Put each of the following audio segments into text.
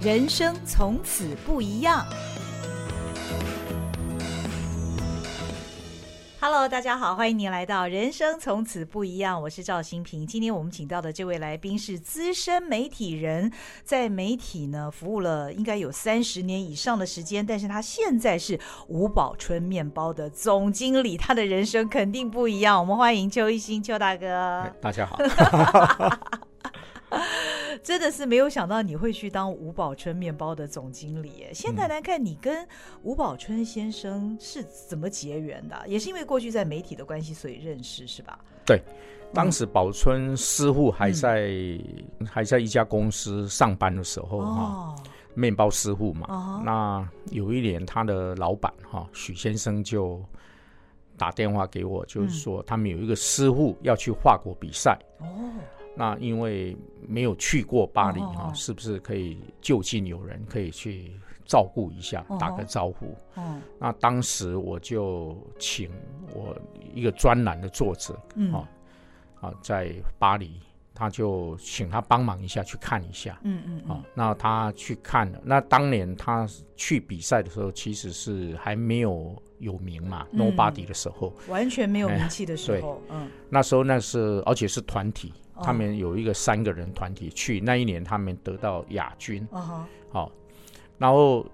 人生从此不一样。Hello，大家好，欢迎您来到《人生从此不一样》，我是赵新平。今天我们请到的这位来宾是资深媒体人，在媒体呢服务了应该有三十年以上的时间，但是他现在是吴宝春面包的总经理，他的人生肯定不一样。我们欢迎邱一新邱大哥。大家好。真的是没有想到你会去当吴宝春面包的总经理。现在来看，你跟吴宝春先生是怎么结缘的？也是因为过去在媒体的关系，所以认识是吧？对，当时宝春师傅还在、嗯、还在一家公司上班的时候哈，哦、面包师傅嘛。哦、那有一年，他的老板哈许先生就打电话给我，就是说他们有一个师傅要去法国比赛。哦。那因为没有去过巴黎哈，是不是可以就近有人可以去照顾一下，打个招呼？哦，那当时我就请我一个专栏的作者，啊啊，在巴黎，他就请他帮忙一下去看一下。嗯嗯，啊，那他去看了。那当年他去比赛的时候，其实是还没有有名嘛，Nobody 的时候，完全没有名气的时候。嗯，那时候那是而且是团体。他们有一个三个人团体去，那一年他们得到亚军。好，然后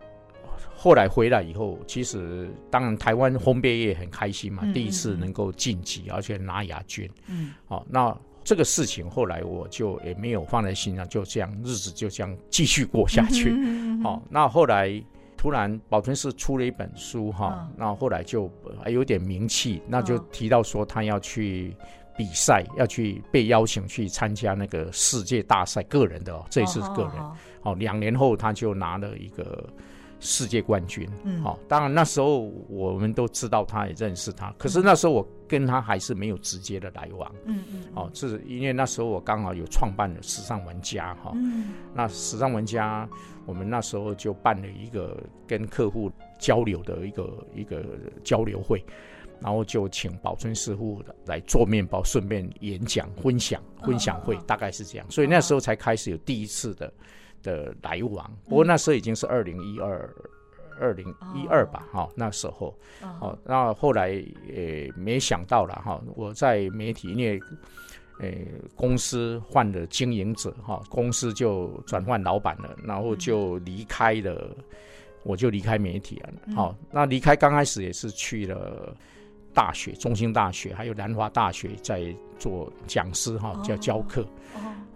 后来回来以后，其实当然台湾烘焙业很开心嘛，第一次能够晋级，而且拿亚军。嗯，好，那这个事情后来我就也没有放在心上，就这样日子就这样继续过下去。好，那后来突然宝春是出了一本书哈，那后来就还有点名气，那就提到说他要去。比赛要去被邀请去参加那个世界大赛，个人的哦，这一次是个人。哦，两年后他就拿了一个世界冠军。嗯，好，当然那时候我们都知道他也认识他，可是那时候我跟他还是没有直接的来往。嗯嗯，哦，是因为那时候我刚好有创办了时尚玩家哈。嗯，那时尚玩家，我们那时候就办了一个跟客户交流的一个一个交流会。然后就请保春师傅来做面包，顺便演讲、分享、分享会，大概是这样。所以那时候才开始有第一次的的来往。不过那时候已经是二零一二、二零一二吧，哈，那时候，哦，那后来也没想到了哈，我在媒体因为，诶，公司换了经营者，哈，公司就转换老板了，然后就离开了，我就离开媒体了。好，那离开刚开始也是去了。大学，中兴大学，还有南华大学在做讲师哈，叫教课。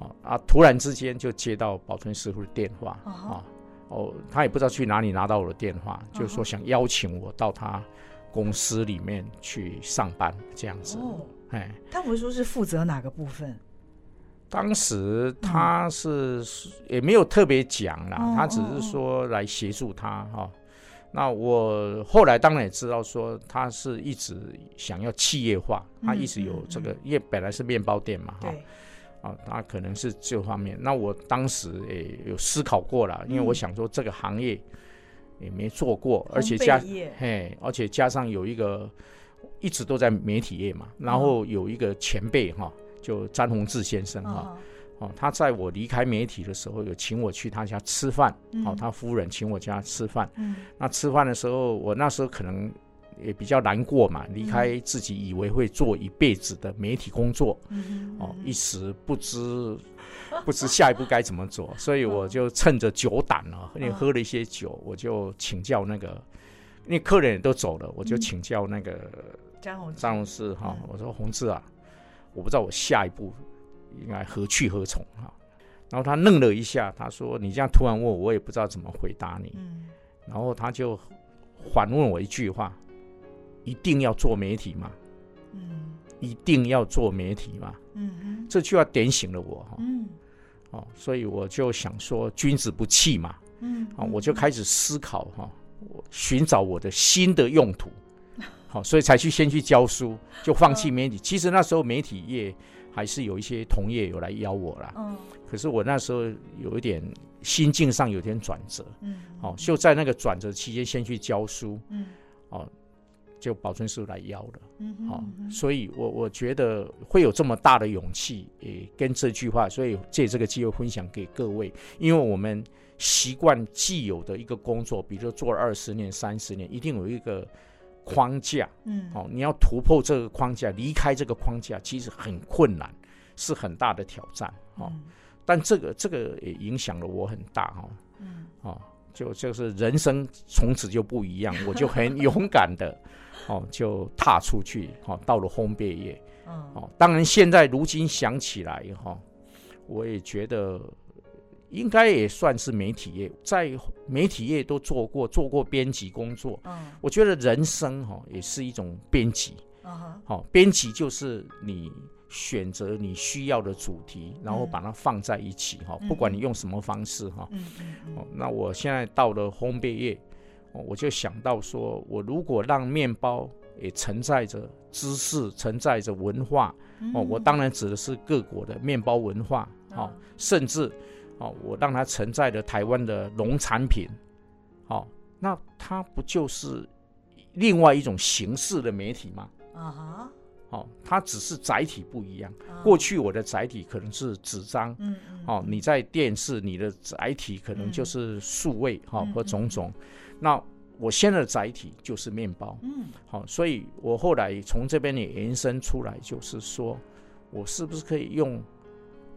哦，啊，突然之间就接到保存师傅的电话啊，哦，他也不知道去哪里拿到我的电话，就是说想邀请我到他公司里面去上班这样子。哦，哎，他不是说是负责哪个部分？当时他是也没有特别讲啦，他只是说来协助他哈。那我后来当然也知道，说他是一直想要企业化，他一直有这个，因为本来是面包店嘛，哈，啊，他可能是这方面。那我当时也有思考过了，因为我想说这个行业也没做过，而且加嘿，而且加上有一个一直都在媒体业嘛，然后有一个前辈哈，就詹宏志先生哈。哦，他在我离开媒体的时候，有请我去他家吃饭。嗯、哦，他夫人请我家吃饭。嗯，那吃饭的时候，我那时候可能也比较难过嘛，离开自己以为会做一辈子的媒体工作。嗯，哦，一时不知 不知下一步该怎么做，所以我就趁着酒胆了，因为喝了一些酒，我就请教那个，因为客人也都走了，我就请教那个张宏张宏志哈，我说宏志啊，我不知道我下一步。应该何去何从哈？然后他愣了一下，他说：“你这样突然问我，我也不知道怎么回答你。”然后他就反问我一句话：“一定要做媒体吗？”一定要做媒体吗？这句话点醒了我哈。哦，所以我就想说，君子不器嘛。嗯啊，我就开始思考哈，我寻找我的新的用途。好，所以才去先去教书，就放弃媒体。其实那时候媒体业。还是有一些同业有来邀我啦，嗯，可是我那时候有一点心境上有点转折，嗯，哦，就在那个转折期间，先去教书，嗯，哦，就保存师傅来邀的，好，所以我我觉得会有这么大的勇气，诶，跟这句话，所以借这个机会分享给各位，因为我们习惯既有的一个工作，比如说做了二十年、三十年，一定有一个框架，嗯，哦，你要突破这个框架，离开这个框架，其实很困难，是很大的挑战，哦，但这个这个也影响了我很大，哈，嗯，哦，就就是人生从此就不一样，我就很勇敢的。哦，就踏出去，哦，到了烘焙业，哦，当然现在如今想起来，哈，我也觉得应该也算是媒体业，在媒体业都做过，做过编辑工作，嗯，我觉得人生哈也是一种编辑，嗯，好，编辑就是你选择你需要的主题，然后把它放在一起，哈，不管你用什么方式，哈，哦，那我现在到了烘焙业。我就想到说，我如果让面包也承载着知识，承载着文化，哦，我当然指的是各国的面包文化，哦，甚至，哦，我让它承载着台湾的农产品，哦，那它不就是另外一种形式的媒体吗？啊哈，哦，它只是载体不一样。过去我的载体可能是纸张，嗯，哦，你在电视，你的载体可能就是数位，哈，和种种。那我现在的载体就是面包，嗯，好，所以我后来从这边也延伸出来，就是说我是不是可以用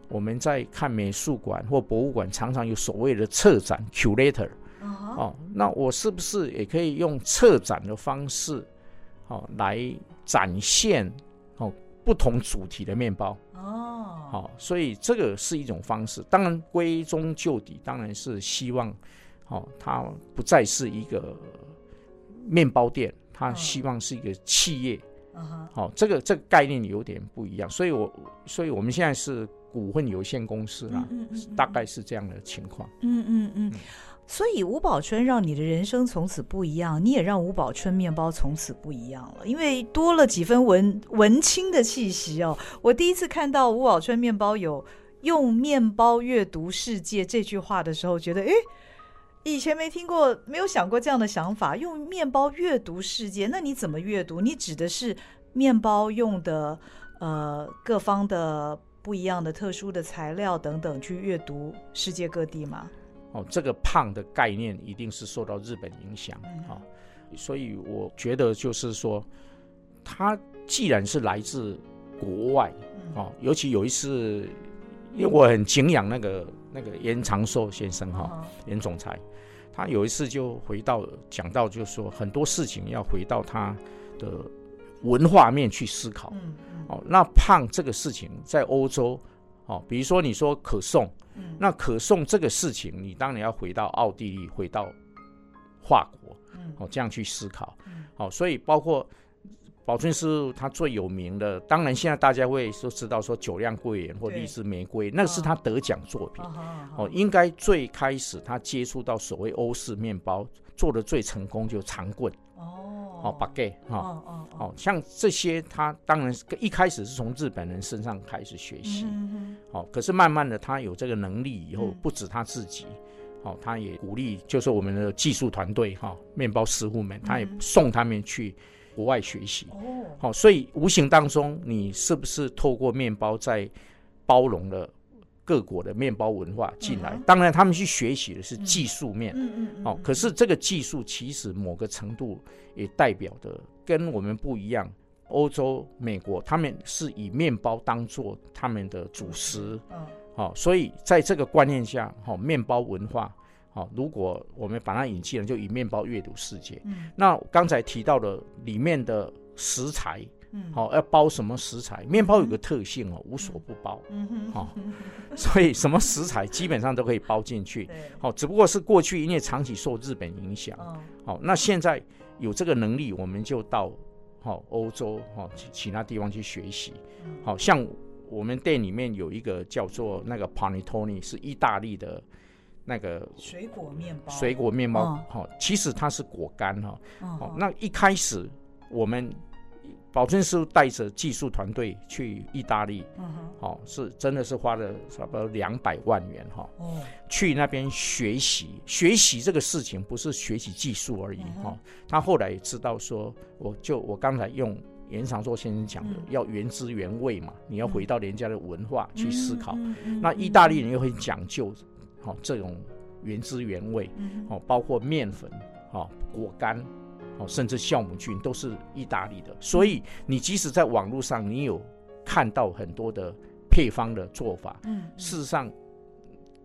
我们在看美术馆或博物馆常常有所谓的策展 curator，哦，那我是不是也可以用策展的方式，哦，来展现哦不同主题的面包，哦，好，所以这个是一种方式，当然归宗就底，当然是希望。哦，它不再是一个面包店，它希望是一个企业。好、oh. uh huh. 哦，这个这个概念有点不一样，所以我所以我们现在是股份有限公司啦，嗯嗯嗯、大概是这样的情况。嗯嗯嗯。所以吴宝春让你的人生从此不一样，你也让吴宝春面包从此不一样了，因为多了几分文文青的气息哦。我第一次看到吴宝春面包有用面包阅读世界这句话的时候，觉得哎。诶以前没听过，没有想过这样的想法。用面包阅读世界，那你怎么阅读？你指的是面包用的呃各方的不一样的特殊的材料等等去阅读世界各地吗？哦，这个胖的概念一定是受到日本影响，嗯哦，所以我觉得就是说，它既然是来自国外，哦，尤其有一次，因为我很敬仰那个。那个严长寿先生哈，严总裁，他有一次就回到讲到，就是说很多事情要回到他的文化面去思考。哦，那胖这个事情在欧洲，哦，比如说你说可颂，那可颂这个事情，你当然要回到奥地利，回到法国，哦，这样去思考。哦，所以包括。宝春师傅他最有名的，当然现在大家会说知道说酒酿桂圆或荔枝玫瑰，对那是他得奖作品。哦，哦，应该最开始他接触到所谓欧式面包做的最成功就是长棍。哦，哦，baguette 哈，哦哦，哦，像这些他当然一开始是从日本人身上开始学习。哦，可是慢慢的他有这个能力以后，不止他自己，哦，他也鼓励就是我们的技术团队哈，面包师傅们，他也送他们去。国外学习哦，好，所以无形当中，你是不是透过面包在包容了各国的面包文化进来？当然，他们去学习的是技术面，嗯嗯，好，可是这个技术其实某个程度也代表的跟我们不一样。欧洲、美国，他们是以面包当做他们的主食，嗯，好，所以在这个观念下，好，面包文化。好，如果我们把它引进了，就以面包阅读世界。嗯，那刚才提到的里面的食材，嗯，好，要包什么食材？面包有个特性哦，无所不包。嗯哼，好，所以什么食材基本上都可以包进去。好，只不过是过去因为长期受日本影响。好，那现在有这个能力，我们就到好欧洲好其其他地方去学习。好像我们店里面有一个叫做那个 Panettone，是意大利的。那个水果面包，水果面包，好，其实它是果干哈。哦，那一开始我们保证师傅带着技术团队去意大利，嗯哼，哦，是真的是花了差不多两百万元哈，哦，去那边学习学习这个事情不是学习技术而已哈，他后来知道说，我就我刚才用严长寿先生讲的，要原汁原味嘛，你要回到人家的文化去思考，那意大利人又很讲究，好这种原汁原味，哦，包括面粉，哦，果干。哦，甚至酵母菌都是意大利的，所以你即使在网络上，你有看到很多的配方的做法，嗯，事实上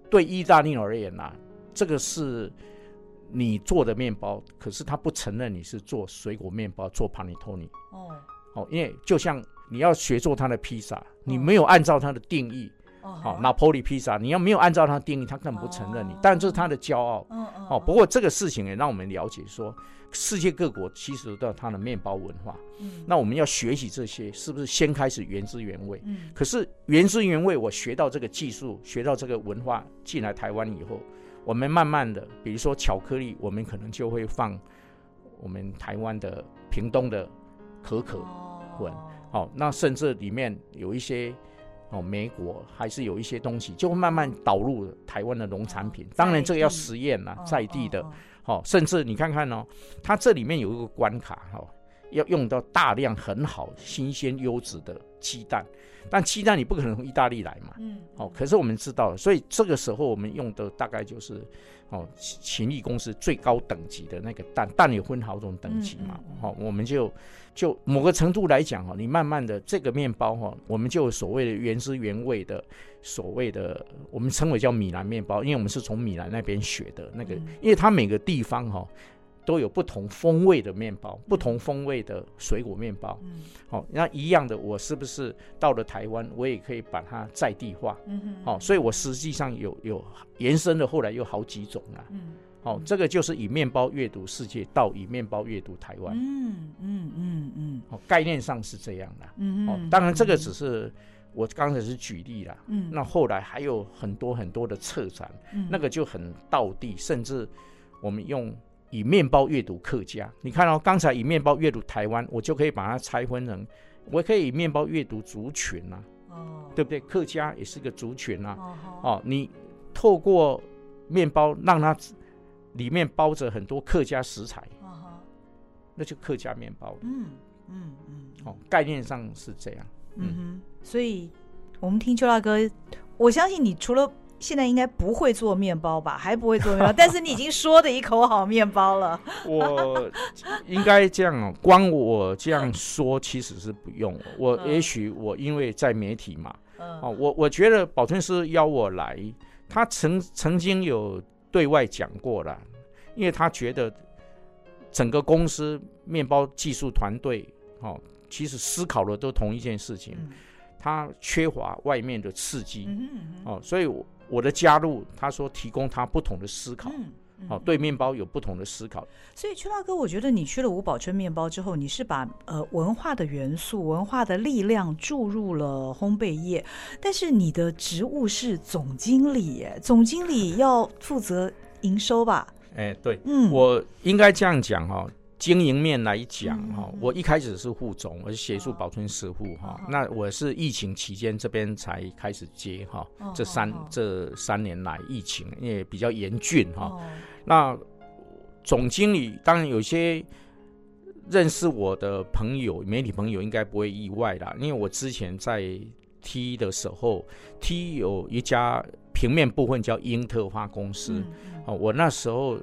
对意大利而言啊，这个是你做的面包，可是他不承认你是做水果面包，做帕尼托尼。哦，哦，因为就像你要学做他的披萨，你没有按照他的定义。好，拿坡里披萨，你要没有按照他定义，他根本不承认你。但这是他的骄傲。哦，不过这个事情也让我们了解说，世界各国其实都有它的面包文化。嗯。那我们要学习这些，是不是先开始原汁原味？嗯。可是原汁原味，我学到这个技术，学到这个文化进来台湾以后，我们慢慢的，比如说巧克力，我们可能就会放我们台湾的屏东的可可粉。哦。那甚至里面有一些。哦，美国还是有一些东西，就会慢慢导入台湾的农产品。当然，这个要实验了，在地的。好，甚至你看看哦，它这里面有一个关卡哈，要用到大量很好、新鲜、优质的鸡蛋。但鸡蛋你不可能从意大利来嘛。嗯。哦，可是我们知道，所以这个时候我们用的大概就是哦，勤力公司最高等级的那个蛋，蛋有分好种等级嘛。好，我们就。就某个程度来讲哈，你慢慢的这个面包哈，我们就所谓的原汁原味的，所谓的我们称为叫米兰面包，因为我们是从米兰那边学的那个，因为它每个地方哈都有不同风味的面包，不同风味的水果面包。嗯，好，那一样的，我是不是到了台湾，我也可以把它在地化？嗯哼，好，所以我实际上有有延伸的，后来有好几种了。嗯。哦，这个就是以面包阅读世界到以面包阅读台湾。嗯嗯嗯嗯。哦，概念上是这样的。嗯哦，当然这个只是我刚才是举例了。嗯。那后来还有很多很多的策展，那个就很道地，甚至我们用以面包阅读客家。你看哦，刚才以面包阅读台湾，我就可以把它拆分成，我可以以面包阅读族群呐。哦。对不对？客家也是个族群呐。哦。哦，你透过面包让它。里面包着很多客家食材，uh. 那就客家面包。嗯嗯嗯，哦，概念上是这样。嗯哼，所以我们听邱大哥，我相信你除了现在应该不会做面包吧，还不会做面包，但是你已经说的一口好面包了。我应该这样哦，光我这样说其实是不用。我 也许我因为在媒体嘛，哦，我我觉得宝春师邀我来，他曾曾经有。对外讲过了，因为他觉得整个公司面包技术团队哦，其实思考的都同一件事情，他缺乏外面的刺激哦，所以我的加入，他说提供他不同的思考，哦，对面包有不同的思考。所以邱大哥，我觉得你去了五宝春面包之后，你是把呃文化的元素、文化的力量注入了烘焙业，但是你的职务是总经理，总经理要负责营收吧？哎，对，嗯，我应该这样讲哈，经营面来讲哈，我一开始是副总，我是协助宝春师傅哈，那我是疫情期间这边才开始接哈，这三这三年来疫情也比较严峻哈，那。总经理当然有些认识我的朋友，媒体朋友应该不会意外啦，因为我之前在 T 的时候，T 有一家平面部分叫英特花公司，哦、我那时候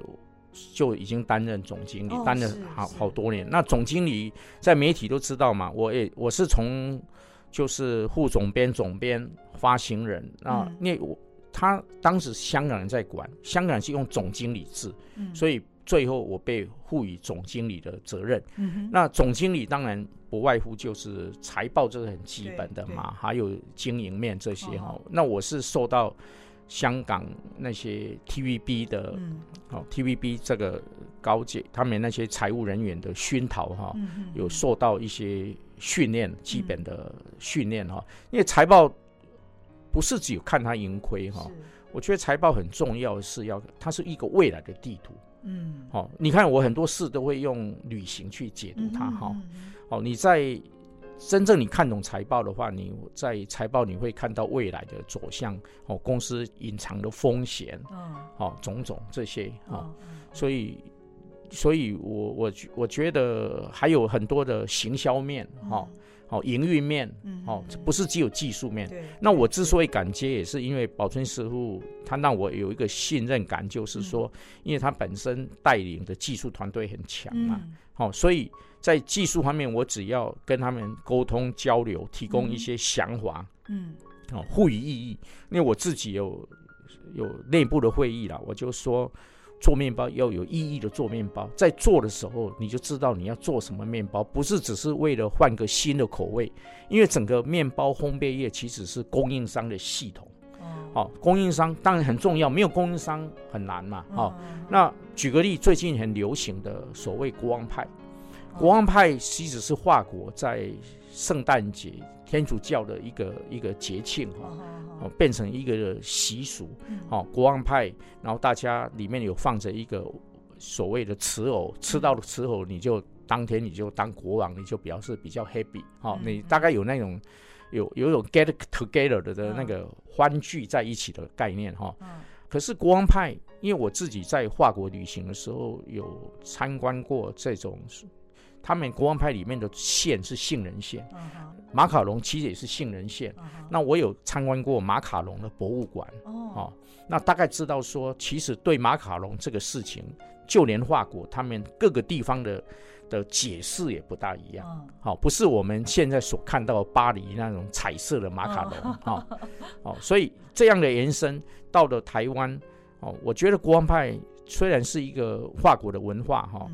就已经担任总经理，哦、担任好好多年。那总经理在媒体都知道嘛，我也我是从就是副总编、总编、发行人啊，那我、嗯、他当时香港人在管，香港人是用总经理制，嗯、所以。最后我被赋予总经理的责任，嗯、那总经理当然不外乎就是财报，这是很基本的嘛，还有经营面这些哈。哦、那我是受到香港那些 TVB 的，嗯、哦 TVB 这个高阶他们那些财务人员的熏陶哈，嗯、有受到一些训练，基本的训练哈。嗯、因为财报不是只有看它盈亏哈，是我觉得财报很重要，是要它是一个未来的地图。嗯，好，你看我很多事都会用旅行去解读它哈。哦，你在真正你看懂财报的话，你在财报你会看到未来的走向哦，公司隐藏的风险，嗯，哦，种种这些哦，所以，所以我我我觉得还有很多的行销面，哈。好，营运面，哦，不是只有技术面。那我之所以敢接，也是因为宝春师傅他让我有一个信任感，就是说，因为他本身带领的技术团队很强嘛，好，所以在技术方面，我只要跟他们沟通交流，提供一些想法，嗯，哦，赋予意义。因为我自己有有内部的会议啦，我就说。做面包要有意义的做面包，在做的时候你就知道你要做什么面包，不是只是为了换个新的口味。因为整个面包烘焙业其实是供应商的系统，哦，供应商当然很重要，没有供应商很难嘛，哦，那举个例，最近很流行的所谓国王派，国王派其实是法国在圣诞节天主教的一个一个节庆哈。哦，变成一个习俗，哦，国王派，然后大家里面有放着一个所谓的瓷偶，吃到了瓷偶，你就当天你就当国王，你就表示比较 happy，哦，你大概有那种有有一种 get together 的的那个欢聚在一起的概念哈。可是国王派，因为我自己在法国旅行的时候有参观过这种。他们国王派里面的馅是杏仁馅，马卡龙其实也是杏仁馅。那我有参观过马卡龙的博物馆，哦，那大概知道说，其实对马卡龙这个事情，就连法国他们各个地方的的解释也不大一样，好，不是我们现在所看到的巴黎那种彩色的马卡龙，哈，哦，所以这样的延伸到了台湾，哦，我觉得国王派虽然是一个法国的文化，哈。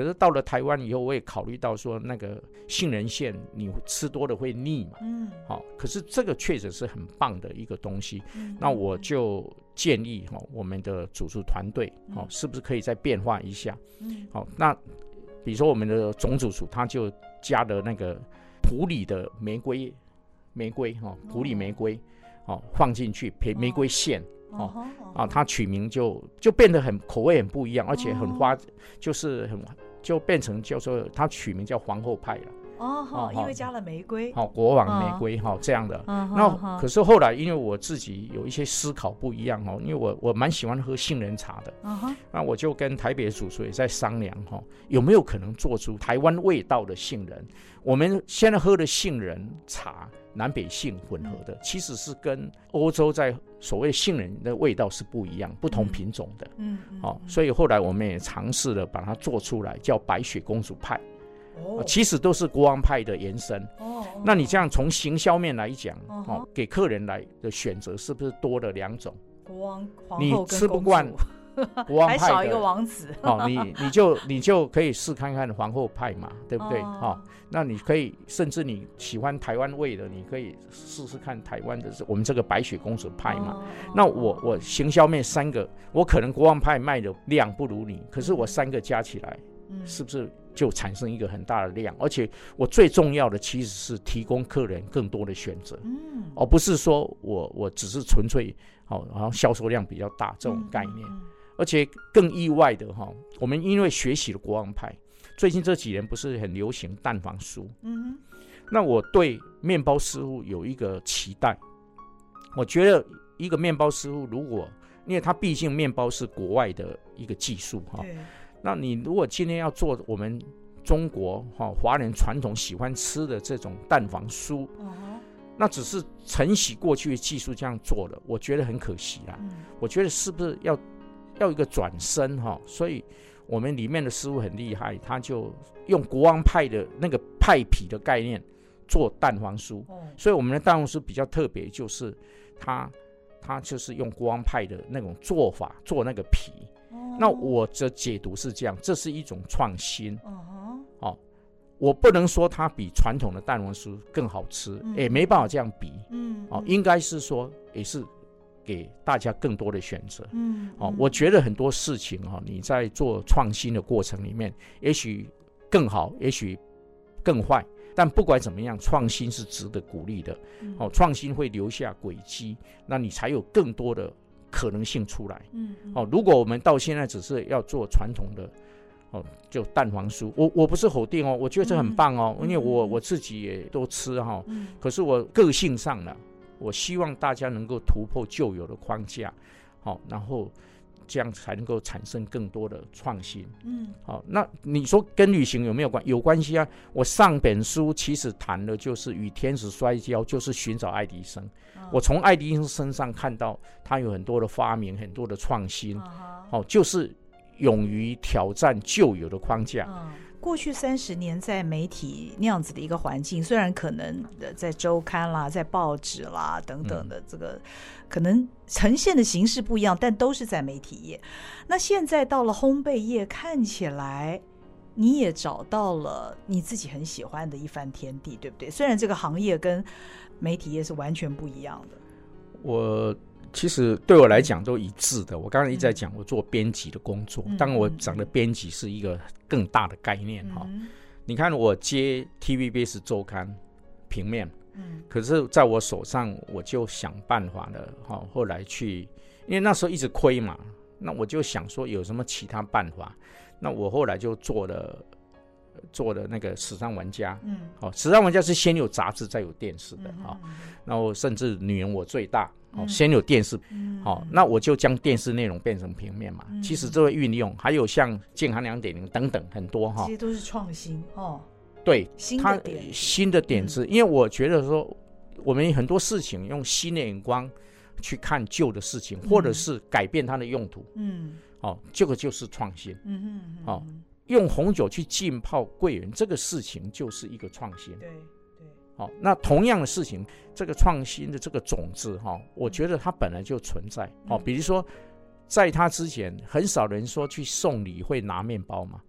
可是到了台湾以后，我也考虑到说，那个杏仁馅你吃多了会腻嘛。嗯。好，可是这个确实是很棒的一个东西。嗯。那我就建议哈，我们的主厨团队，好，是不是可以再变化一下？嗯。好，那比如说我们的总主厨，他就加了那个普里的玫瑰，玫瑰哈，普里玫瑰，哦，放进去，玫玫瑰馅。哦。啊，他取名就就变得很口味很不一样，而且很花，就是很。就变成叫做他取名叫皇后派了。哦，好，因为加了玫瑰，好，国王玫瑰哈这样的。那可是后来因为我自己有一些思考不一样哦，因为我我蛮喜欢喝杏仁茶的，那我就跟台北的主厨也在商量哈，有没有可能做出台湾味道的杏仁？我们现在喝的杏仁茶。南北杏混合的，其实是跟欧洲在所谓杏仁的味道是不一样，不同品种的。嗯，哦，所以后来我们也尝试了把它做出来，叫白雪公主派。哦，其实都是国王派的延伸。哦，那你这样从行销面来讲，哦，给客人来的选择是不是多了两种？国王、你吃不惯。国王派还少一个王子 哦，你你就你就可以试看看皇后派嘛，对不对？哦，哦，那你可以甚至你喜欢台湾味的，你可以试试看台湾的，我们这个白雪公主派嘛。哦，那我我行销面三个，我可能国王派卖的量不如你，可是我三个加起来，是不是就产生一个很大的量？而且我最重要的其实是提供客人更多的选择，嗯，而不是说我我只是纯粹哦，然后销售量比较大这种概念。而且更意外的哈，我们因为学习了国王派，最近这几年不是很流行蛋黄酥。嗯哼，那我对面包师傅有一个期待，我觉得一个面包师傅如果，因为他毕竟面包是国外的一个技术哈，那你如果今天要做我们中国哈华人传统喜欢吃的这种蛋黄酥，那只是承袭过去的技术这样做的，我觉得很可惜啦。我觉得是不是要？要一个转身哈，所以我们里面的师傅很厉害，他就用国王派的那个派皮的概念做蛋黄酥，所以我们的蛋黄酥比较特别，就是它他就是用国王派的那种做法做那个皮。那我的解读是这样，这是一种创新。哦，我不能说它比传统的蛋黄酥更好吃，也没办法这样比。嗯，哦，应该是说也是。给大家更多的选择，嗯，哦，我觉得很多事情哈，你在做创新的过程里面，也许更好，也许更坏，但不管怎么样，创新是值得鼓励的，哦，创新会留下轨迹，那你才有更多的可能性出来，嗯，哦，如果我们到现在只是要做传统的哦，就蛋黄酥，我我不是否定哦，我觉得这很棒哦，嗯、因为我我自己也都吃哈、哦。嗯、可是我个性上呢，我希望大家能够突破旧有的框架，好、哦，然后这样才能够产生更多的创新。嗯，好、哦，那你说跟旅行有没有关？有关系啊。我上本书其实谈的就是与天使摔跤，就是寻找爱迪生。哦、我从爱迪生身上看到他有很多的发明，很多的创新。哦，哦，就是。勇于挑战旧有的框架。过去三十年在媒体那样子的一个环境，虽然可能在周刊啦、在报纸啦等等的这个，可能呈现的形式不一样，但都是在媒体业。那现在到了烘焙业，看起来你也找到了你自己很喜欢的一番天地，对不对？虽然这个行业跟媒体业是完全不一样的。我。其实对我来讲都一致的。我刚才一直在讲我做编辑的工作，当我讲的编辑是一个更大的概念哈。你看我接 TVBS 周刊平面，可是在我手上我就想办法了哈。后来去，因为那时候一直亏嘛，那我就想说有什么其他办法。那我后来就做了做的那个时尚玩家，嗯，好，时尚玩家是先有杂志再有电视的哈。然后甚至女人我最大。哦，先有电视，好、嗯哦，那我就将电视内容变成平面嘛。嗯、其实这个运用还有像健康两点零等等很多哈，这些都是创新哦。对，它新的点子，嗯、因为我觉得说我们很多事情用新的眼光去看旧的事情，嗯、或者是改变它的用途。嗯，哦，这个就是创新。嗯嗯嗯。哦，用红酒去浸泡桂圆，这个事情就是一个创新。对对。好，那同样的事情，这个创新的这个种子哈，我觉得它本来就存在。哦，比如说，在它之前，很少人说去送礼会拿面包嘛。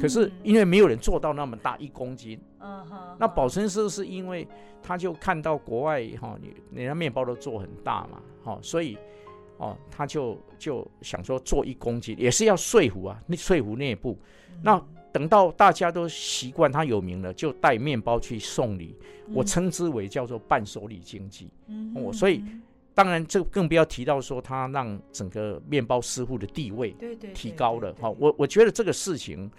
可是因为没有人做到那么大一公斤。嗯哼。那宝春师是因为他就看到国外哈，你人家面包都做很大嘛，好，所以哦，他就就想说做一公斤也是要说服啊，那说服内部，那。等到大家都习惯他有名了，就带面包去送礼。嗯、我称之为叫做伴手礼经济。嗯，我所以当然这更不要提到说他让整个面包师傅的地位提高了。好，我我觉得这个事情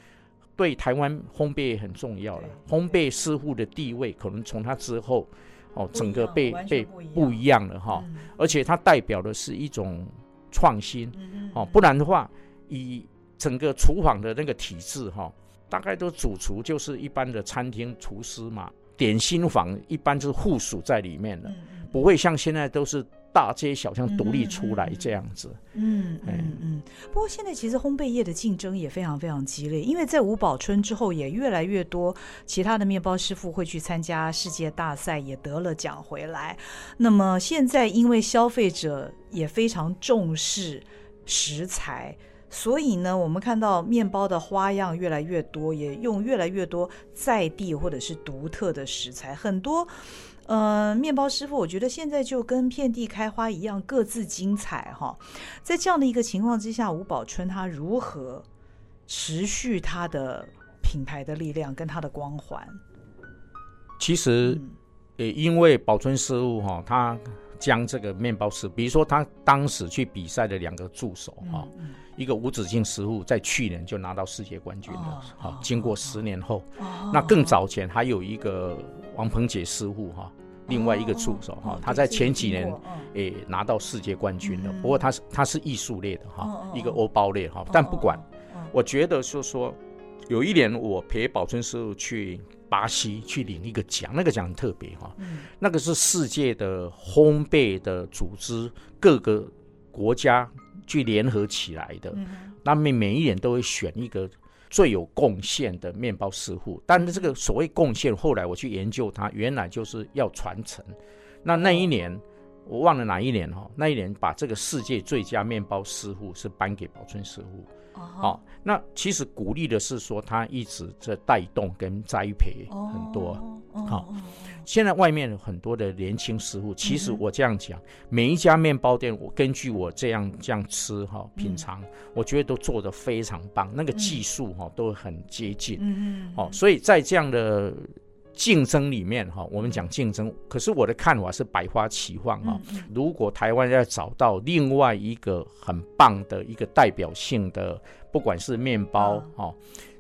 对台湾烘焙很重要了。烘焙师傅的地位可能从他之后哦，整个被被不一样了哈。而且它代表的是一种创新。哦，不然的话，以整个厨房的那个体制哈。大概都主厨就是一般的餐厅厨师嘛，点心房一般就是附属在里面的，不会像现在都是大街小巷独立出来这样子。嗯嗯嗯。不过现在其实烘焙业的竞争也非常非常激烈，因为在吴宝春之后，也越来越多其他的面包师傅会去参加世界大赛，也得了奖回来。那么现在因为消费者也非常重视食材。所以呢，我们看到面包的花样越来越多，也用越来越多在地或者是独特的食材。很多，呃，面包师傅，我觉得现在就跟遍地开花一样，各自精彩哈。在这样的一个情况之下，吴宝春他如何持续他的品牌的力量跟他的光环？其实，也因为宝春师傅哈，他将这个面包师，比如说他当时去比赛的两个助手哈。嗯嗯一个无止境师傅在去年就拿到世界冠军了，好，经过十年后，那更早前还有一个王鹏杰师傅哈，另外一个助手哈，他在前几年诶拿到世界冠军了。不过他是他是艺术类的哈，一个欧包类哈，但不管，我觉得说说有一年我陪宝春师傅去巴西去领一个奖，那个奖很特别哈，那个是世界的烘焙的组织各个国家。去联合起来的，那每每一年都会选一个最有贡献的面包师傅。但是这个所谓贡献，后来我去研究它，原来就是要传承。那那一年我忘了哪一年哈，那一年把这个世界最佳面包师傅是颁给宝春师傅。好，那其实鼓励的是说他一直在带动跟栽培很多。好。现在外面有很多的年轻师傅，其实我这样讲，每一家面包店，我根据我这样这样吃哈品尝，我觉得都做得非常棒，那个技术哈都很接近。嗯嗯。哦，所以在这样的竞争里面哈，我们讲竞争，可是我的看法是百花齐放哈。如果台湾要找到另外一个很棒的一个代表性的，不管是面包哈，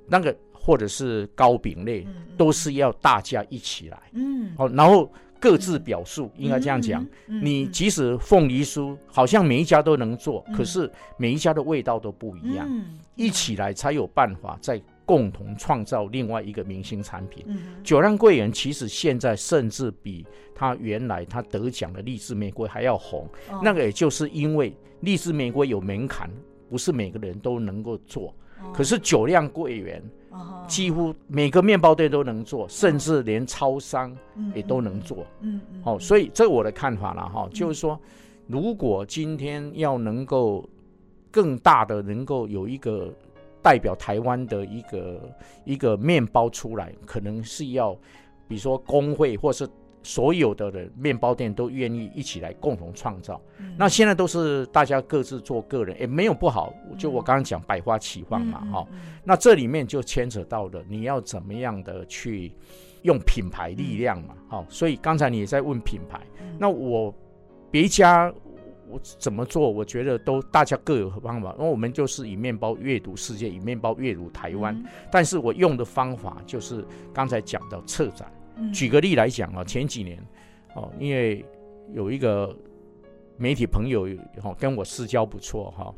那个或者是糕饼类，都是要大家一起来。嗯，好，然后各自表述，应该这样讲。你即使凤梨酥，好像每一家都能做，可是每一家的味道都不一样。一起来才有办法在。共同创造另外一个明星产品。嗯、哼久良桂圆其实现在甚至比他原来他得奖的荔枝玫瑰还要红。哦、那个也就是因为荔枝玫瑰有门槛，不是每个人都能够做。哦、可是酒量桂圆，几乎每个面包店都能做，哦、甚至连超商也都能做。嗯嗯。好、哦，所以这我的看法了哈，就是说，如果今天要能够更大的能够有一个。代表台湾的一个一个面包出来，可能是要，比如说工会或是所有的人面包店都愿意一起来共同创造。嗯、那现在都是大家各自做个人，也没有不好。就我刚刚讲百花齐放嘛，哈、嗯。那这里面就牵扯到了你要怎么样的去用品牌力量嘛，哈、嗯。所以刚才你也在问品牌，嗯、那我别家。我怎么做？我觉得都大家各有方法，因为我们就是以面包阅读世界，以面包阅读台湾。嗯、但是我用的方法就是刚才讲到策展。嗯、举个例来讲啊，前几年哦，因为有一个媒体朋友哈跟我私交不错哈，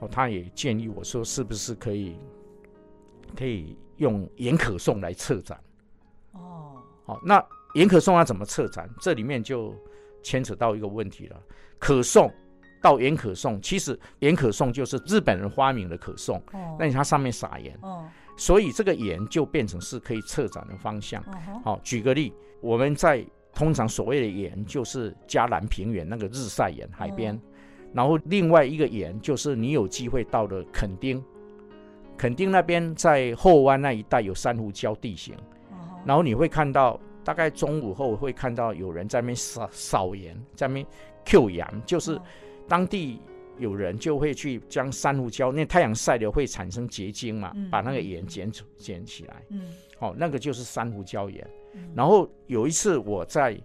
哦，他也建议我说，是不是可以可以用严可颂来策展？哦，好，那严可颂要怎么策展？这里面就牵扯到一个问题了。可颂到盐可颂，其实盐可颂就是日本人发明的可颂，哦，那你它上面撒盐，哦，所以这个盐就变成是可以策展的方向。好，哦，举个例，我们在通常所谓的盐就是嘉南平原那个日晒盐海边，哦，然后另外一个盐就是你有机会到了垦丁，垦丁那边在后湾那一带有珊瑚礁地形，哦，然后你会看到大概中午后会看到有人在那边扫扫盐，在那边。Q 盐就是当地有人就会去将珊瑚礁，那太阳晒了会产生结晶嘛，嗯、把那个盐捡捡起来。嗯，哦，那个就是珊瑚礁盐。嗯、然后有一次我在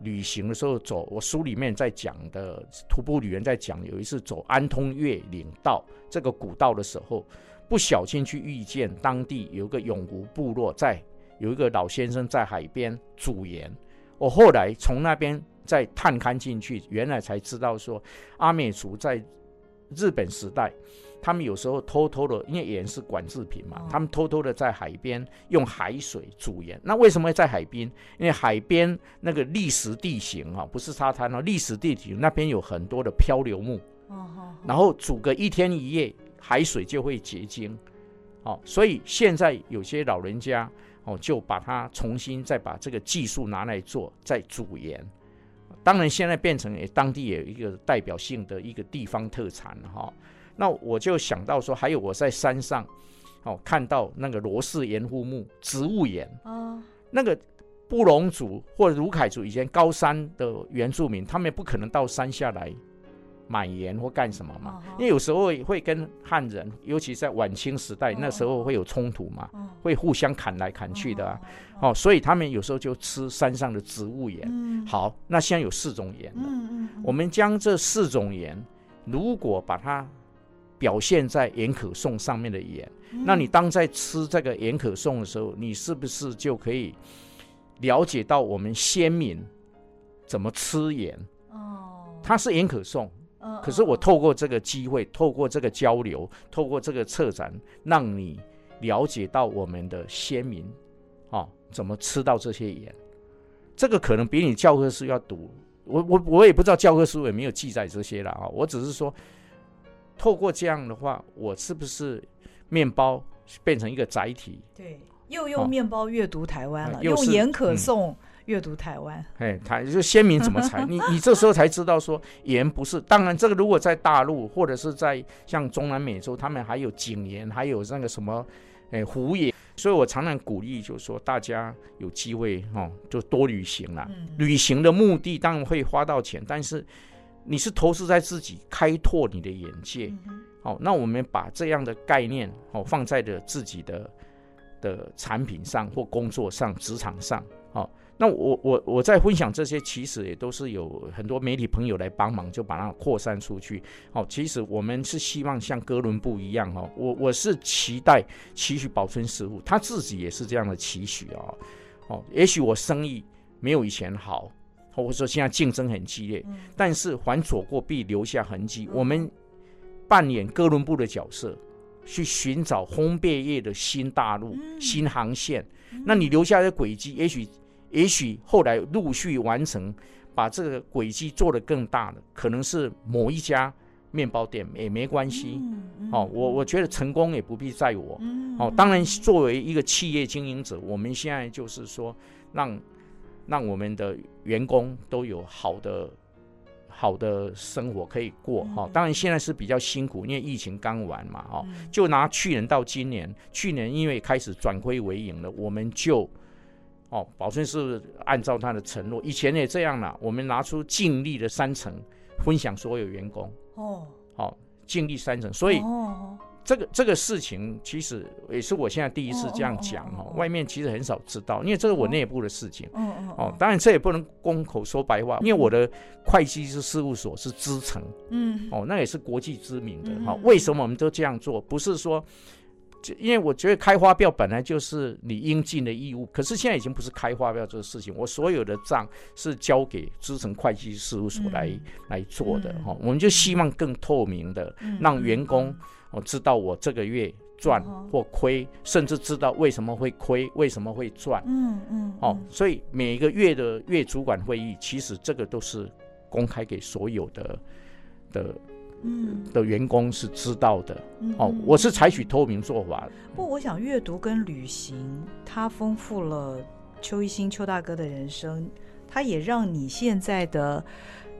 旅行的时候走，我书里面在讲的徒步旅人在讲，有一次走安通越岭道这个古道的时候，不小心去遇见当地有个永湖部落在有一个老先生在海边煮盐，我后来从那边。再探勘进去，原来才知道说，阿美族在日本时代，他们有时候偷偷的，因为盐是管制品嘛，他们偷偷的在海边用海水煮盐。那为什么会在海边？因为海边那个砾石地形啊，不是沙滩哦，砾石地形那边有很多的漂流木，然后煮个一天一夜，海水就会结晶。哦，所以现在有些老人家哦，就把它重新再把这个技术拿来做，再煮盐。当然，现在变成也当地有一个代表性的一个地方特产哈。那我就想到说，还有我在山上哦看到那个罗氏盐肤木植物盐啊，那个布隆族或者卢凯族以前高山的原住民，他们也不可能到山下来。买盐或干什么嘛？因为有时候会跟汉人，尤其在晚清时代，那时候会有冲突嘛，会互相砍来砍去的啊。哦，所以他们有时候就吃山上的植物盐。好，那现在有四种盐了。我们将这四种盐，如果把它表现在盐可颂上面的盐，那你当在吃这个盐可颂的时候，你是不是就可以了解到我们先民怎么吃盐？哦，它是盐可颂。可是我透过这个机会，透过这个交流，透过这个策展，让你了解到我们的先民，啊，怎么吃到这些盐？这个可能比你教科书要读，我我我也不知道教科书有没有记载这些了啊。我只是说，透过这样的话，我是不是面包变成一个载体？对，又用面包阅读台湾了，用盐可颂。嗯阅读台湾，哎，台就先民怎么采？你你这时候才知道说盐不是。当然，这个如果在大陆或者是在像中南美洲，他们还有井盐，还有那个什么，哎，湖盐。所以我常常鼓励，就是说大家有机会哈，就多旅行啦。嗯、旅行的目的当然会花到钱，但是你是投资在自己，开拓你的眼界。好、嗯哦，那我们把这样的概念哦放在了自己的。的产品上或工作上、职场上，哦，那我我我在分享这些，其实也都是有很多媒体朋友来帮忙，就把它扩散出去。哦，其实我们是希望像哥伦布一样，哦，我我是期待期许保存食物，他自己也是这样的期许啊。哦，也许我生意没有以前好，或者说现在竞争很激烈，但是凡走过必留下痕迹。我们扮演哥伦布的角色。去寻找烘焙业的新大陆、嗯、新航线，嗯、那你留下的轨迹，也许，也许后来陆续完成，把这个轨迹做得更大的，可能是某一家面包店也没关系。嗯嗯、哦，我我觉得成功也不必在我。嗯、哦，当然，作为一个企业经营者，我们现在就是说，让让我们的员工都有好的。好的生活可以过哈、哦，当然现在是比较辛苦，因为疫情刚完嘛哈、哦。就拿去年到今年，去年因为开始转亏为盈了，我们就哦，保证是按照他的承诺，以前也这样了，我们拿出净利的三成分享所有员工哦，好净利三成，所以。哦这个这个事情其实也是我现在第一次这样讲哈、哦，外面其实很少知道，因为这是我内部的事情。哦哦，当然这也不能公口说白话，因为我的会计师事务所是资诚，嗯，哦，那也是国际知名的哈。为什么我们都这样做？不是说，因为我觉得开发票本来就是你应尽的义务，可是现在已经不是开发票这个事情，我所有的账是交给资诚会计师事务所来来做的哈。我们就希望更透明的让员工。我知道我这个月赚或亏，嗯、甚至知道为什么会亏，为什么会赚。嗯嗯。哦，所以每一个月的月主管会议，其实这个都是公开给所有的的嗯的员工是知道的。嗯、哦，我是采取透明做法。不过，我想阅读跟旅行，它丰富了邱一新邱大哥的人生，它也让你现在的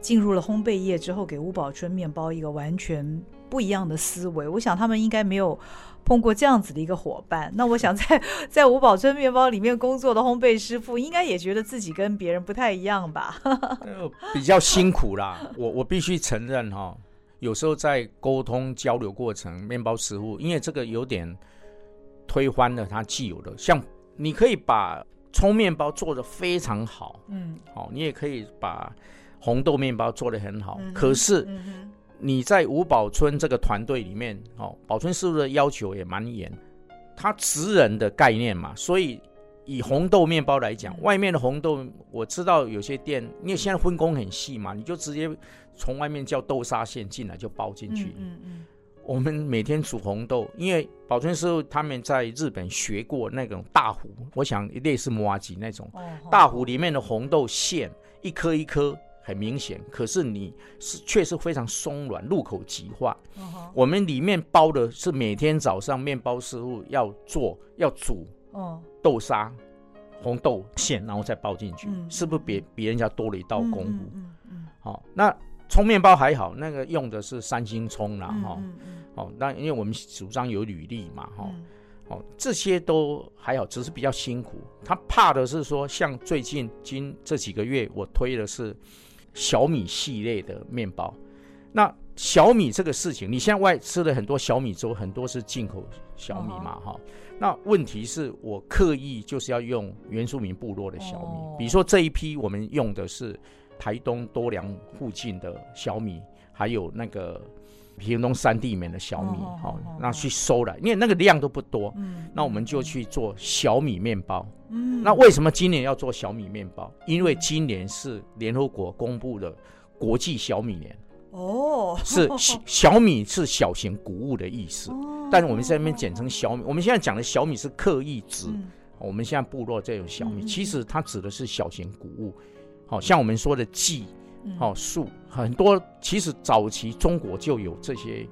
进入了烘焙业之后，给吴宝春面包一个完全。不一样的思维，我想他们应该没有碰过这样子的一个伙伴。那我想在 在吴宝春面包里面工作的烘焙师傅，应该也觉得自己跟别人不太一样吧？比较辛苦啦，我我必须承认哈，有时候在沟通交流过程，面包师傅因为这个有点推翻了他既有的，像你可以把葱面包做得非常好，嗯，好，你也可以把红豆面包做得很好，嗯、可是。嗯你在吴宝春这个团队里面，哦，宝春师傅的要求也蛮严，他职人的概念嘛，所以以红豆面包来讲，外面的红豆我知道有些店，因为现在分工很细嘛，你就直接从外面叫豆沙馅进来就包进去。嗯嗯，嗯。我们每天煮红豆，因为保存师傅他们在日本学过那种大壶，我想类似麻糬那种大壶里面的红豆馅，一颗一颗。很明显，可是你是确实非常松软，入口即化。Uh. 我们里面包的是每天早上面包师傅要做要煮豆沙、uh. 红豆馅，然后再包进去，uh. 是不是比别人家多了一道功夫？好、uh huh. 哦，那葱面包还好，那个用的是三星葱啦。哈、uh huh. 哦。好，那因为我们主张有履历嘛，哈、uh。哦，这些都还好，只是比较辛苦。他怕的是说，像最近今这几个月，我推的是。小米系列的面包，那小米这个事情，你现在外吃了很多小米粥，很多是进口小米嘛，哈、uh。那问题是我刻意就是要用原住民部落的小米，uh. 比如说这一批我们用的是台东多良附近的小米，还有那个。屏东山地里面的小米，好，那去收了，因为那个量都不多，嗯，那我们就去做小米面包，嗯，那为什么今年要做小米面包？因为今年是联合国公布的国际小米年，哦，是小 米是小型谷物的意思，但是我们在那边简称小米，我们现在讲的小米是刻意指我们现在部落这种小米，其实它指的是小型谷物，好像我们说的稷。好树、哦、很多，其实早期中国就有这些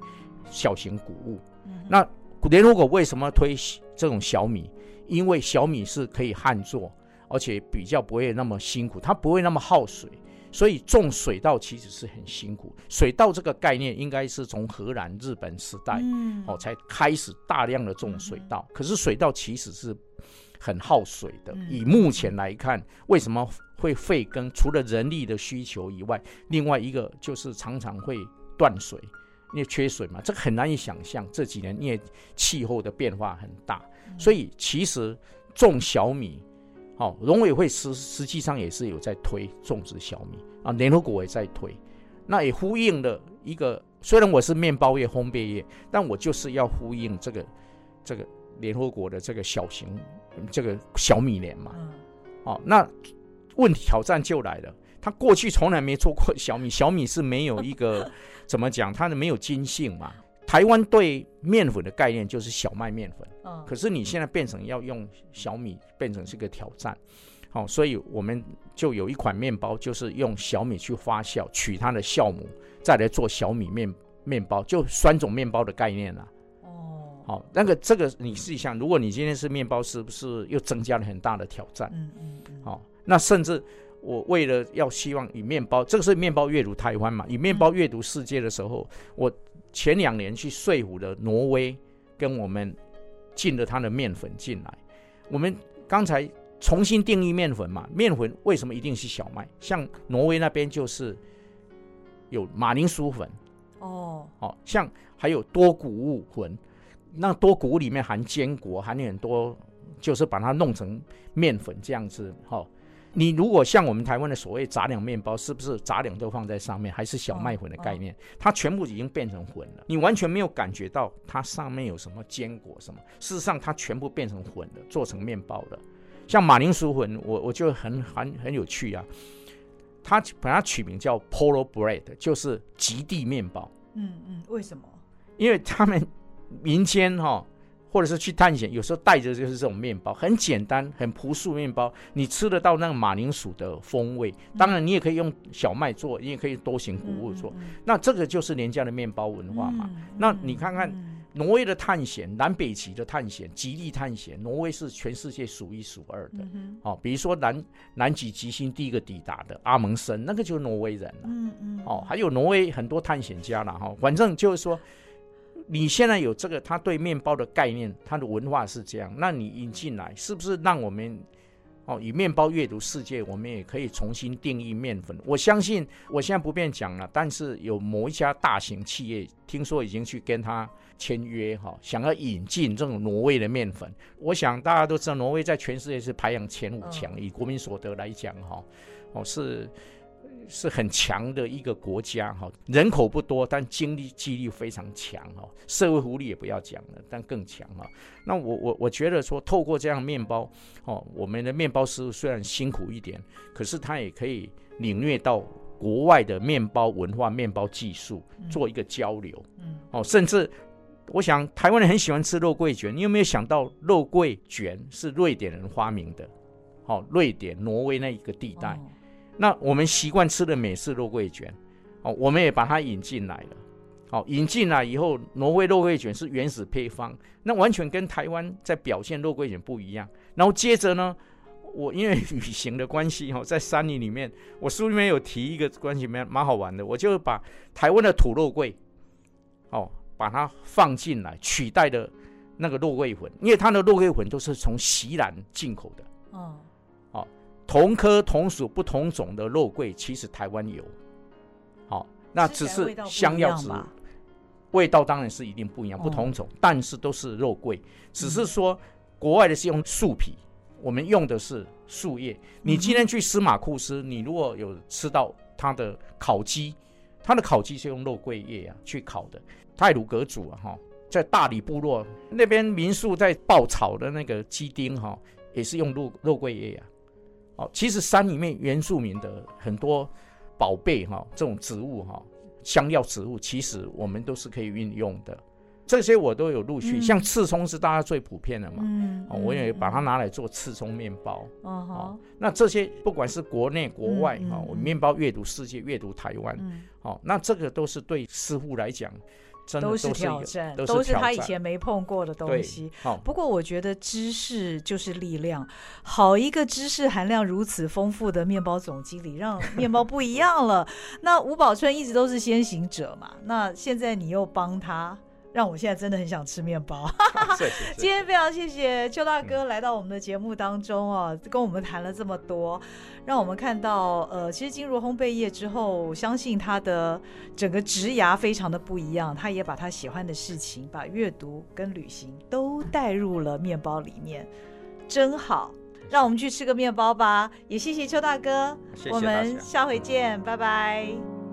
小型谷物。那联合国为什么推这种小米？因为小米是可以旱作，而且比较不会那么辛苦，它不会那么耗水，所以种水稻其实是很辛苦。水稻这个概念应该是从荷兰、日本时代、嗯、哦才开始大量的种水稻。嗯、可是水稻其实是很耗水的。嗯、以目前来看，为什么？会废耕，除了人力的需求以外，另外一个就是常常会断水，因为缺水嘛，这个很难以想象。这几年因为气候的变化很大，所以其实种小米，好，农委会实实际上也是有在推种植小米啊，联合国也在推，那也呼应了一个。虽然我是面包业、烘焙业，但我就是要呼应这个这个联合国的这个小型这个小米年嘛。哦，那问题挑战就来了。他过去从来没做过小米，小米是没有一个 怎么讲，它的没有金性嘛。台湾对面粉的概念就是小麦面粉，可是你现在变成要用小米，变成是个挑战。好，所以我们就有一款面包，就是用小米去发酵，取它的酵母。再来做小米面面包，就酸种面包的概念了，啊。哦，好，那个这个你试一下，如果你今天是面包，是不是又增加了很大的挑战？嗯嗯，好，那甚至我为了要希望以面包，这个是面包阅读台湾嘛，以面包阅读世界的时候，嗯、我前两年去说服了挪威，跟我们进了它的面粉进来。我们刚才重新定义面粉嘛，面粉为什么一定是小麦？像挪威那边就是。有马铃薯粉，哦，好像还有多谷物粉，那多谷物里面含坚果，含很多，就是把它弄成面粉这样子。哈，你如果像我们台湾的所谓杂粮面包，是不是杂粮都放在上面，还是小麦粉的概念？它全部已经变成粉了，你完全没有感觉到它上面有什么坚果什么。事实上，它全部变成粉了，做成面包了。像马铃薯粉，我我就很很很有趣啊。它把它取名叫 Polo Bread，就是极地面包。嗯嗯，为什么？因为他们民间哈，或者是去探险，有时候带着就是这种面包，很简单、很朴素面包，你吃得到那个马铃薯的风味。当然，你也可以用小麦做，你也可以多型谷物做。那这个就是廉价的面包文化嘛。那你看看。挪威的探险，南北极的探险，极地探险，挪威是全世界数一数二的。嗯、哦，比如说南南极极星第一个抵达的阿蒙森，那个就是挪威人了。嗯嗯。哦，还有挪威很多探险家了哈，反正就是说，你现在有这个，他对面包的概念，他的文化是这样，那你引进来，是不是让我们？哦，以面包阅读世界，我们也可以重新定义面粉。我相信，我现在不便讲了，但是有某一家大型企业，听说已经去跟他签约，哈，想要引进这种挪威的面粉。我想大家都知道，挪威在全世界是排行前五强，以国民所得来讲，哈，哦是。是很强的一个国家哈，人口不多，但经济力非常强哈，社会福利也不要讲了，但更强哈。那我我我觉得说，透过这样面包哦，我们的面包师傅虽然辛苦一点，可是他也可以领略到国外的面包文化、面包技术，做一个交流。嗯，哦，甚至我想台湾人很喜欢吃肉桂卷，你有没有想到肉桂卷是瑞典人发明的？好，瑞典、挪威那一个地带。那我们习惯吃的美式肉桂卷，哦，我们也把它引进来了。好，引进来以后，挪威肉桂卷是原始配方，那完全跟台湾在表现肉桂卷不一样。然后接着呢，我因为旅行的关系，哈，在山里里面，我书里面有提一个关系，蛮蛮好玩的。我就把台湾的土肉桂，哦，把它放进来，取代的那个肉桂粉，因为它的肉桂粉都是从西兰进口的。哦。同科同属不同种的肉桂，其实台湾有，好，那只是香料植物，味道当然是一定不一样，不同种，但是都是肉桂，只是说国外的是用树皮，我们用的是树叶。你今天去司马库斯，你如果有吃到它的烤鸡，它的烤鸡是用肉桂叶啊去烤的。泰鲁阁族啊哈，在大理部落那边民宿在爆炒的那个鸡丁哈，也是用肉肉桂叶啊。哦，其实山里面原住民的很多宝贝哈，这种植物哈，香料植物，其实我们都是可以运用的。这些我都有陆续，嗯、像刺葱是大家最普遍的嘛，嗯嗯、我也把它拿来做刺葱面包。嗯、哦，那这些不管是国内国外哈，我面包阅读世界，阅读台湾，嗯、哦，那这个都是对师傅来讲。都是，都是挑战，都是他以前没碰过的东西。不过我觉得知识就是力量，好一个知识含量如此丰富的面包总经理，让 面包不一样了。那吴宝春一直都是先行者嘛，那现在你又帮他让我现在真的很想吃面包。谢谢。今天非常谢谢邱大哥来到我们的节目当中哦，跟我们谈了这么多，让我们看到呃，其实进入烘焙业之后，相信他的整个职涯非常的不一样。他也把他喜欢的事情，把阅读跟旅行都带入了面包里面，真好。让我们去吃个面包吧。也谢谢邱大哥，谢谢，我们下回见，拜拜。